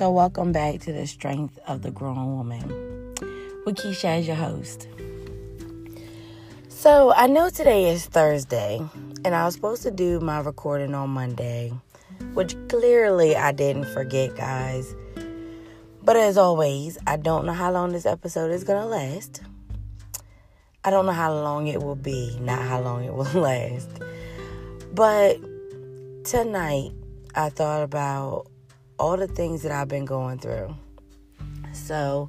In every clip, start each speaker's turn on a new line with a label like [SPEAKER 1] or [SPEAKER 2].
[SPEAKER 1] So, welcome back to the Strength of the Grown Woman with Keisha as your host. So, I know today is Thursday, and I was supposed to do my recording on Monday, which clearly I didn't forget, guys. But as always, I don't know how long this episode is going to last. I don't know how long it will be, not how long it will last. But tonight, I thought about all the things that I've been going through. So,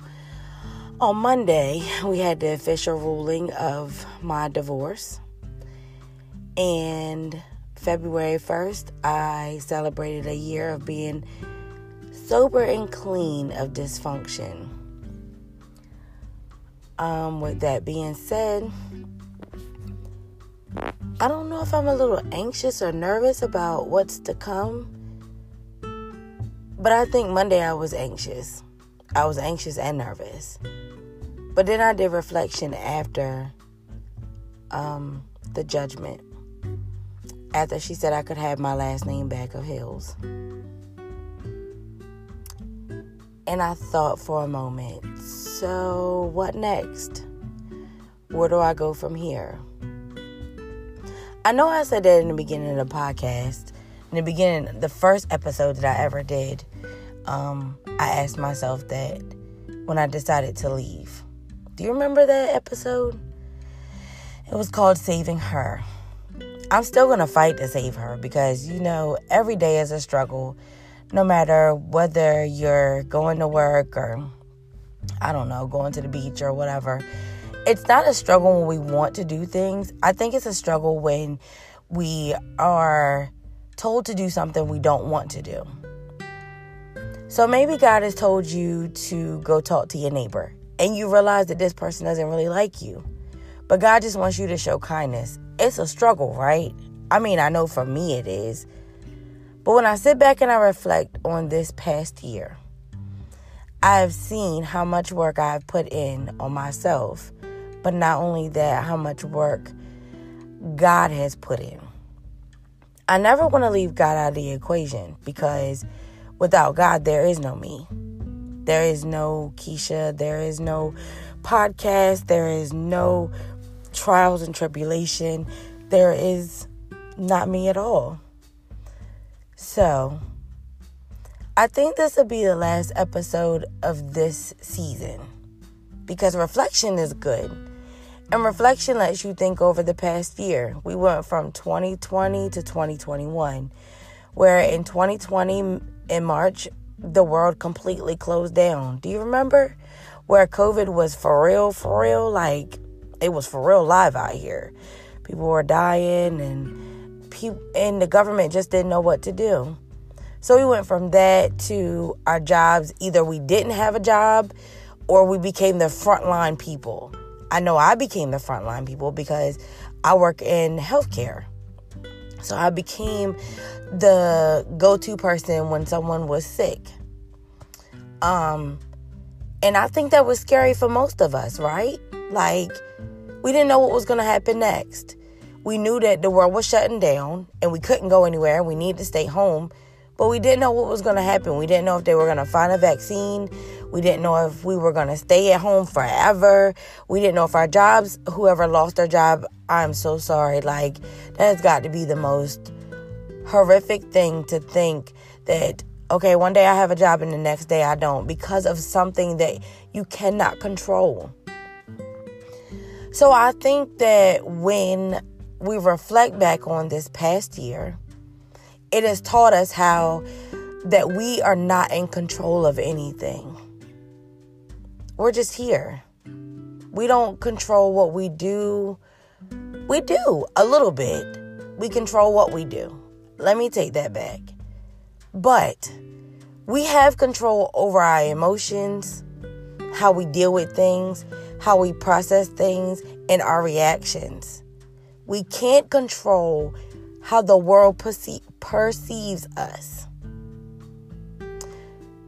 [SPEAKER 1] on Monday, we had the official ruling of my divorce. And February 1st, I celebrated a year of being sober and clean of dysfunction. Um, with that being said, I don't know if I'm a little anxious or nervous about what's to come but I think Monday I was anxious. I was anxious and nervous. But then I did reflection after um, the judgment. After she said I could have my last name back of Hills. And I thought for a moment, so what next? Where do I go from here? I know I said that in the beginning of the podcast. In the beginning, the first episode that I ever did um, I asked myself that when I decided to leave. Do you remember that episode? It was called Saving Her. I'm still going to fight to save her because, you know, every day is a struggle. No matter whether you're going to work or, I don't know, going to the beach or whatever. It's not a struggle when we want to do things. I think it's a struggle when we are told to do something we don't want to do. So maybe God has told you to go talk to your neighbor and you realize that this person doesn't really like you. But God just wants you to show kindness. It's a struggle, right? I mean, I know for me it is. But when I sit back and I reflect on this past year, I have seen how much work I've put in on myself. But not only that, how much work God has put in. I never want to leave God out of the equation because without God, there is no me. There is no Keisha. There is no podcast. There is no trials and tribulation. There is not me at all. So, I think this will be the last episode of this season because reflection is good. And reflection lets you think over the past year. We went from 2020 to 2021, where in 2020, in March, the world completely closed down. Do you remember where COVID was for real, for real? Like it was for real live out here. People were dying and people and the government just didn't know what to do. So we went from that to our jobs. Either we didn't have a job or we became the frontline people. I know I became the frontline people because I work in healthcare. So I became the go-to person when someone was sick. Um and I think that was scary for most of us, right? Like we didn't know what was going to happen next. We knew that the world was shutting down and we couldn't go anywhere. We needed to stay home, but we didn't know what was going to happen. We didn't know if they were going to find a vaccine. We didn't know if we were going to stay at home forever. We didn't know if our jobs, whoever lost their job, I'm so sorry. Like, that has got to be the most horrific thing to think that okay, one day I have a job and the next day I don't because of something that you cannot control. So I think that when we reflect back on this past year, it has taught us how that we are not in control of anything. We're just here. We don't control what we do. We do a little bit. We control what we do. Let me take that back. But we have control over our emotions, how we deal with things, how we process things, and our reactions. We can't control how the world perce- perceives us.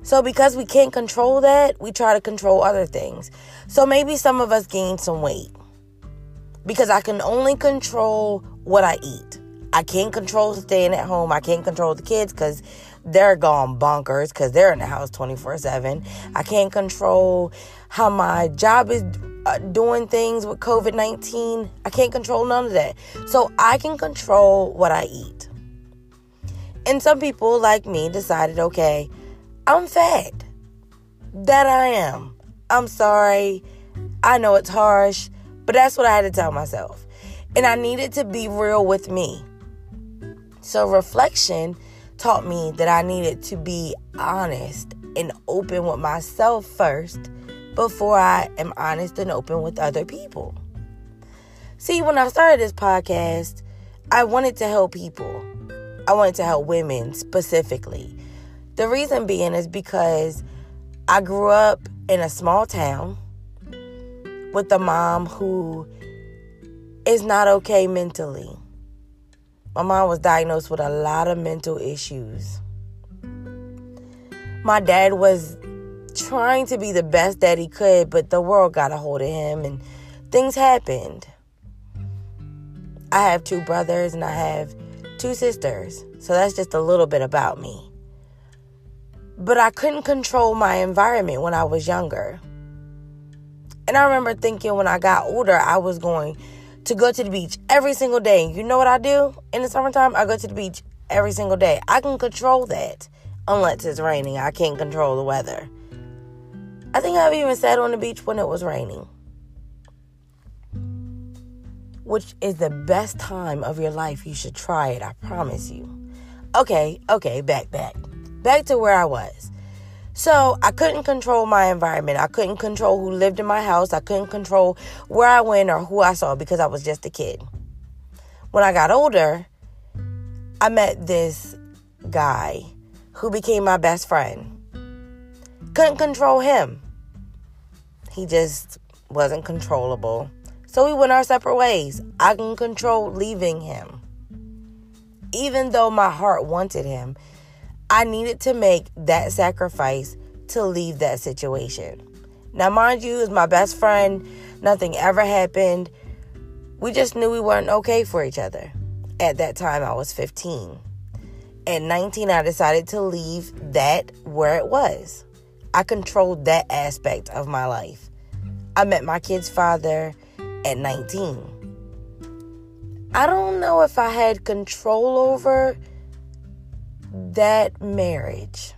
[SPEAKER 1] So, because we can't control that, we try to control other things. So, maybe some of us gain some weight because I can only control what I eat. I can't control staying at home. I can't control the kids because they're gone bonkers because they're in the house 24 7. I can't control how my job is uh, doing things with COVID 19. I can't control none of that. So I can control what I eat. And some people, like me, decided okay, I'm fat. That I am. I'm sorry. I know it's harsh, but that's what I had to tell myself. And I needed to be real with me. So, reflection taught me that I needed to be honest and open with myself first before I am honest and open with other people. See, when I started this podcast, I wanted to help people. I wanted to help women specifically. The reason being is because I grew up in a small town with a mom who is not okay mentally. My mom was diagnosed with a lot of mental issues. My dad was trying to be the best that he could, but the world got a hold of him and things happened. I have two brothers and I have two sisters, so that's just a little bit about me. But I couldn't control my environment when I was younger. And I remember thinking when I got older, I was going to go to the beach every single day. You know what I do in the summertime? I go to the beach every single day. I can control that unless it's raining. I can't control the weather. I think I've even sat on the beach when it was raining. Which is the best time of your life. You should try it. I promise you. Okay, okay, back, back. Back to where I was. So I couldn't control my environment. I couldn't control who lived in my house. I couldn't control where I went or who I saw because I was just a kid. When I got older, I met this guy who became my best friend. Couldn't control him. He just wasn't controllable. So we went our separate ways. I can control leaving him. Even though my heart wanted him, I needed to make that sacrifice to leave that situation. Now, mind you, is my best friend. Nothing ever happened. We just knew we weren't okay for each other. At that time, I was 15. At 19, I decided to leave that where it was. I controlled that aspect of my life. I met my kid's father at 19. I don't know if I had control over that marriage.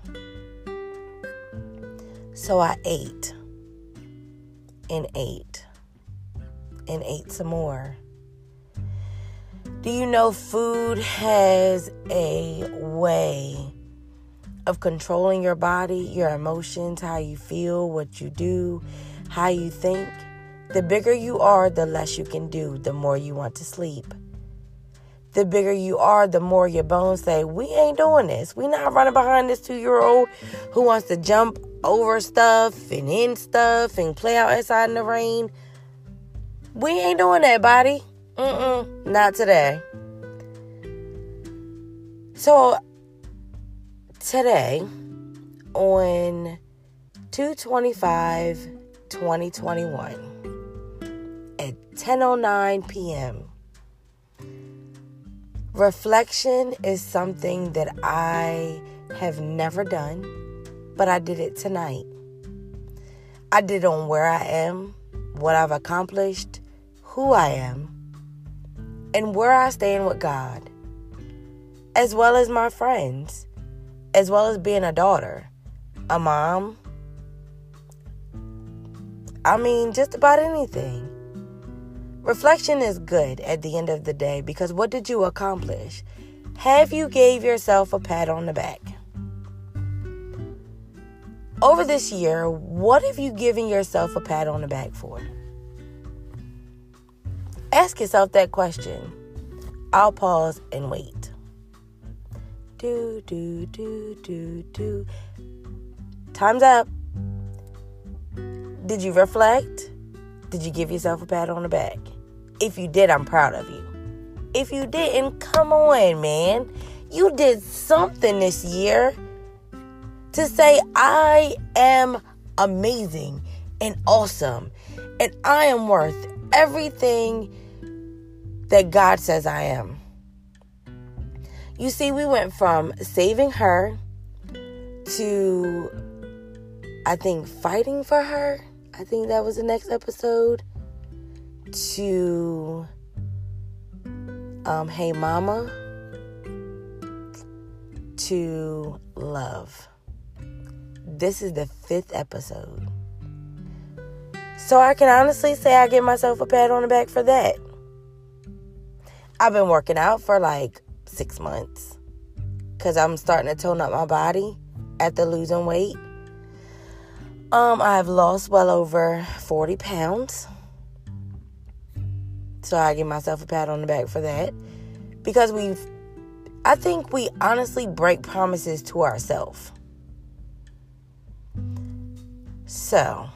[SPEAKER 1] So I ate and ate and ate some more. Do you know food has a way of controlling your body, your emotions, how you feel, what you do, how you think? The bigger you are, the less you can do, the more you want to sleep the bigger you are, the more your bones say, We ain't doing this. We not running behind this two year old who wants to jump over stuff and in stuff and play out outside in the rain. We ain't doing that, body. Mm-mm, not today. So today on 225 2021 at 10:09 p.m. Reflection is something that I have never done, but I did it tonight. I did it on where I am, what I've accomplished, who I am, and where I stand with God, as well as my friends, as well as being a daughter, a mom. I mean, just about anything. Reflection is good at the end of the day because what did you accomplish? Have you gave yourself a pat on the back? Over this year, what have you given yourself a pat on the back for? Ask yourself that question. I'll pause and wait. Do, do, do, do, do. Time's up. Did you reflect? Did you give yourself a pat on the back? If you did, I'm proud of you. If you didn't, come on, man. You did something this year to say, I am amazing and awesome, and I am worth everything that God says I am. You see, we went from saving her to, I think, fighting for her. I think that was the next episode. To, um, Hey Mama. To love. This is the fifth episode. So I can honestly say I give myself a pat on the back for that. I've been working out for like six months because I'm starting to tone up my body after losing weight. Um, I've lost well over 40 pounds. So I give myself a pat on the back for that. Because we've, I think we honestly break promises to ourselves. So,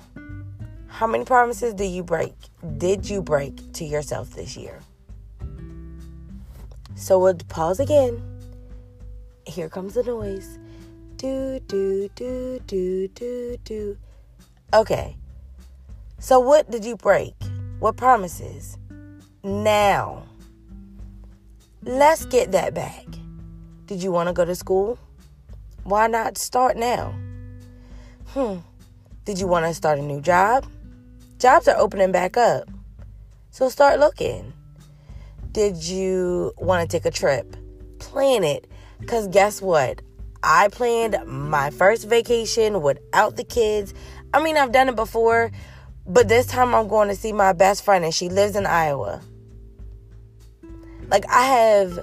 [SPEAKER 1] how many promises do you break? Did you break to yourself this year? So we'll pause again. Here comes the noise. Do, do, do, do, do, do. Okay. So what did you break? What promises? Now, let's get that back. Did you want to go to school? Why not start now? Hmm. Did you want to start a new job? Jobs are opening back up. So start looking. Did you want to take a trip? Plan it. Because guess what? I planned my first vacation without the kids. I mean, I've done it before, but this time I'm going to see my best friend, and she lives in Iowa. Like, I have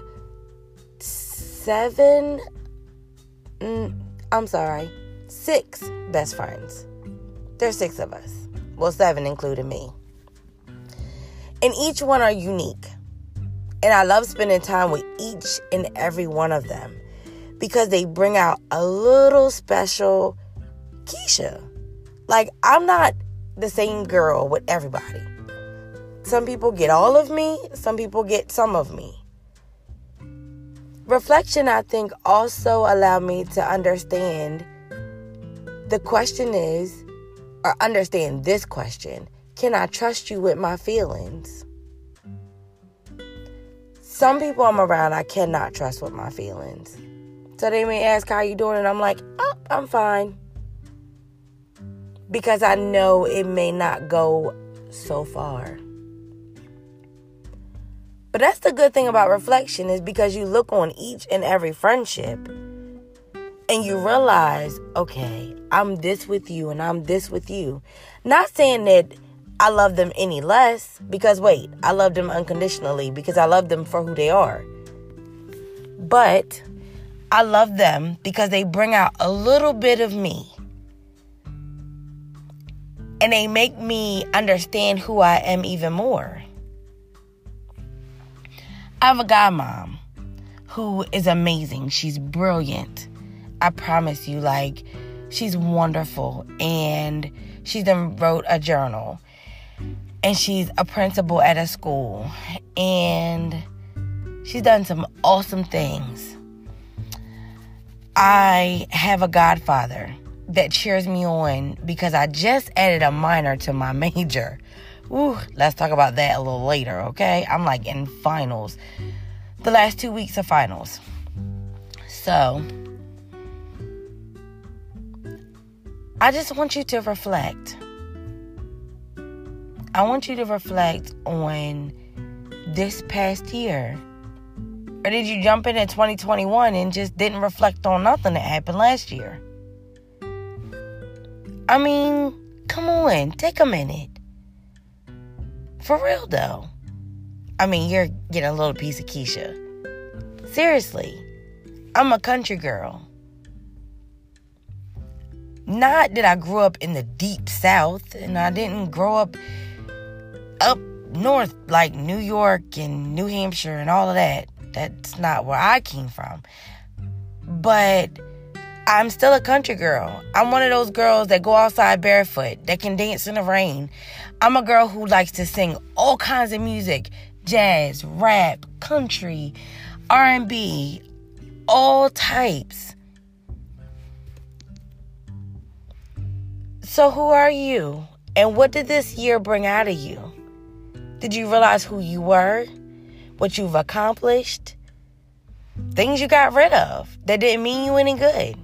[SPEAKER 1] seven, mm, I'm sorry, six best friends. There's six of us. Well, seven including me. And each one are unique. And I love spending time with each and every one of them because they bring out a little special Keisha. Like, I'm not the same girl with everybody. Some people get all of me, some people get some of me. Reflection, I think, also allowed me to understand the question is or understand this question Can I trust you with my feelings? Some people I'm around, I cannot trust with my feelings. So they may ask, How you doing? And I'm like, Oh, I'm fine. Because I know it may not go so far. But that's the good thing about reflection is because you look on each and every friendship and you realize, okay, I'm this with you and I'm this with you. Not saying that I love them any less, because wait, I love them unconditionally because I love them for who they are. But I love them because they bring out a little bit of me. And they make me understand who I am even more. I have a godmom who is amazing. She's brilliant. I promise you, like, she's wonderful. And she then wrote a journal. And she's a principal at a school. And she's done some awesome things. I have a godfather that cheers me on because I just added a minor to my major. Ooh, let's talk about that a little later, okay? I'm like in finals. The last two weeks of finals. So, I just want you to reflect. I want you to reflect on this past year. Or did you jump in at 2021 and just didn't reflect on nothing that happened last year? I mean, come on, take a minute. For real though. I mean, you're getting a little piece of Keisha. Seriously, I'm a country girl. Not that I grew up in the deep south and I didn't grow up up north like New York and New Hampshire and all of that. That's not where I came from. But I'm still a country girl. I'm one of those girls that go outside barefoot, that can dance in the rain. I'm a girl who likes to sing all kinds of music, jazz, rap, country, R&B, all types. So, who are you? And what did this year bring out of you? Did you realize who you were? What you've accomplished? Things you got rid of that didn't mean you any good?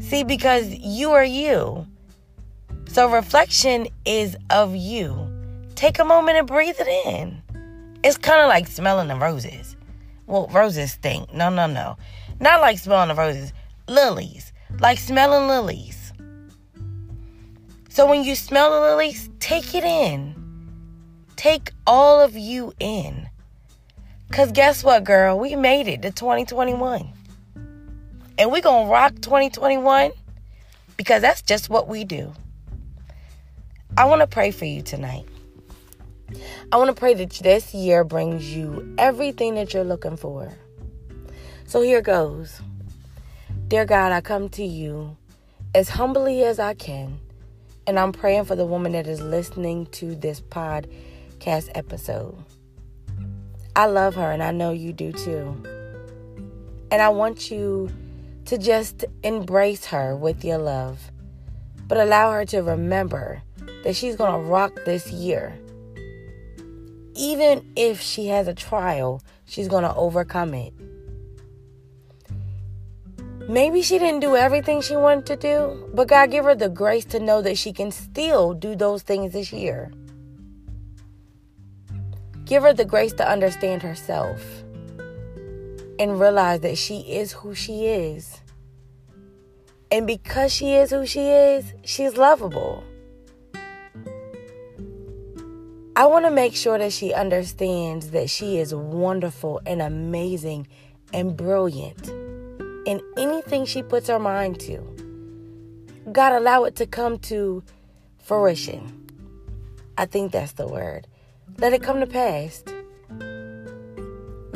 [SPEAKER 1] See, because you are you. So reflection is of you. Take a moment and breathe it in. It's kind of like smelling the roses. Well, roses stink. No, no, no. Not like smelling the roses. Lilies. Like smelling lilies. So when you smell the lilies, take it in. Take all of you in. Because guess what, girl? We made it to 2021. And we're going to rock 2021 because that's just what we do. I want to pray for you tonight. I want to pray that this year brings you everything that you're looking for. So here goes. Dear God, I come to you as humbly as I can, and I'm praying for the woman that is listening to this podcast episode. I love her, and I know you do too. And I want you to just embrace her with your love, but allow her to remember that she's going to rock this year even if she has a trial, she's going to overcome it. Maybe she didn't do everything she wanted to do, but God give her the grace to know that she can still do those things this year. Give her the grace to understand herself and realize that she is who she is. And because she is who she is, she's lovable. I want to make sure that she understands that she is wonderful and amazing and brilliant in anything she puts her mind to. God, allow it to come to fruition. I think that's the word. Let it come to pass.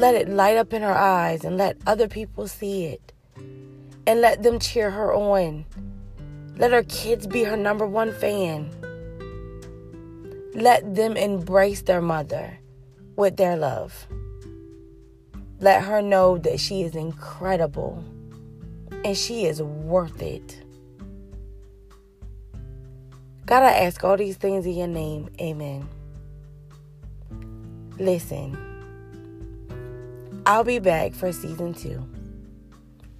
[SPEAKER 1] Let it light up in her eyes and let other people see it. And let them cheer her on. Let her kids be her number one fan. Let them embrace their mother with their love. Let her know that she is incredible and she is worth it. God, I ask all these things in your name. Amen. Listen, I'll be back for season two.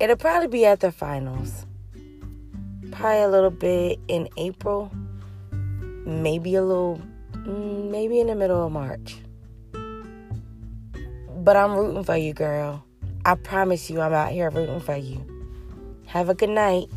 [SPEAKER 1] It'll probably be at the finals. Probably a little bit in April, maybe a little Mm, maybe in the middle of March. But I'm rooting for you, girl. I promise you, I'm out here rooting for you. Have a good night.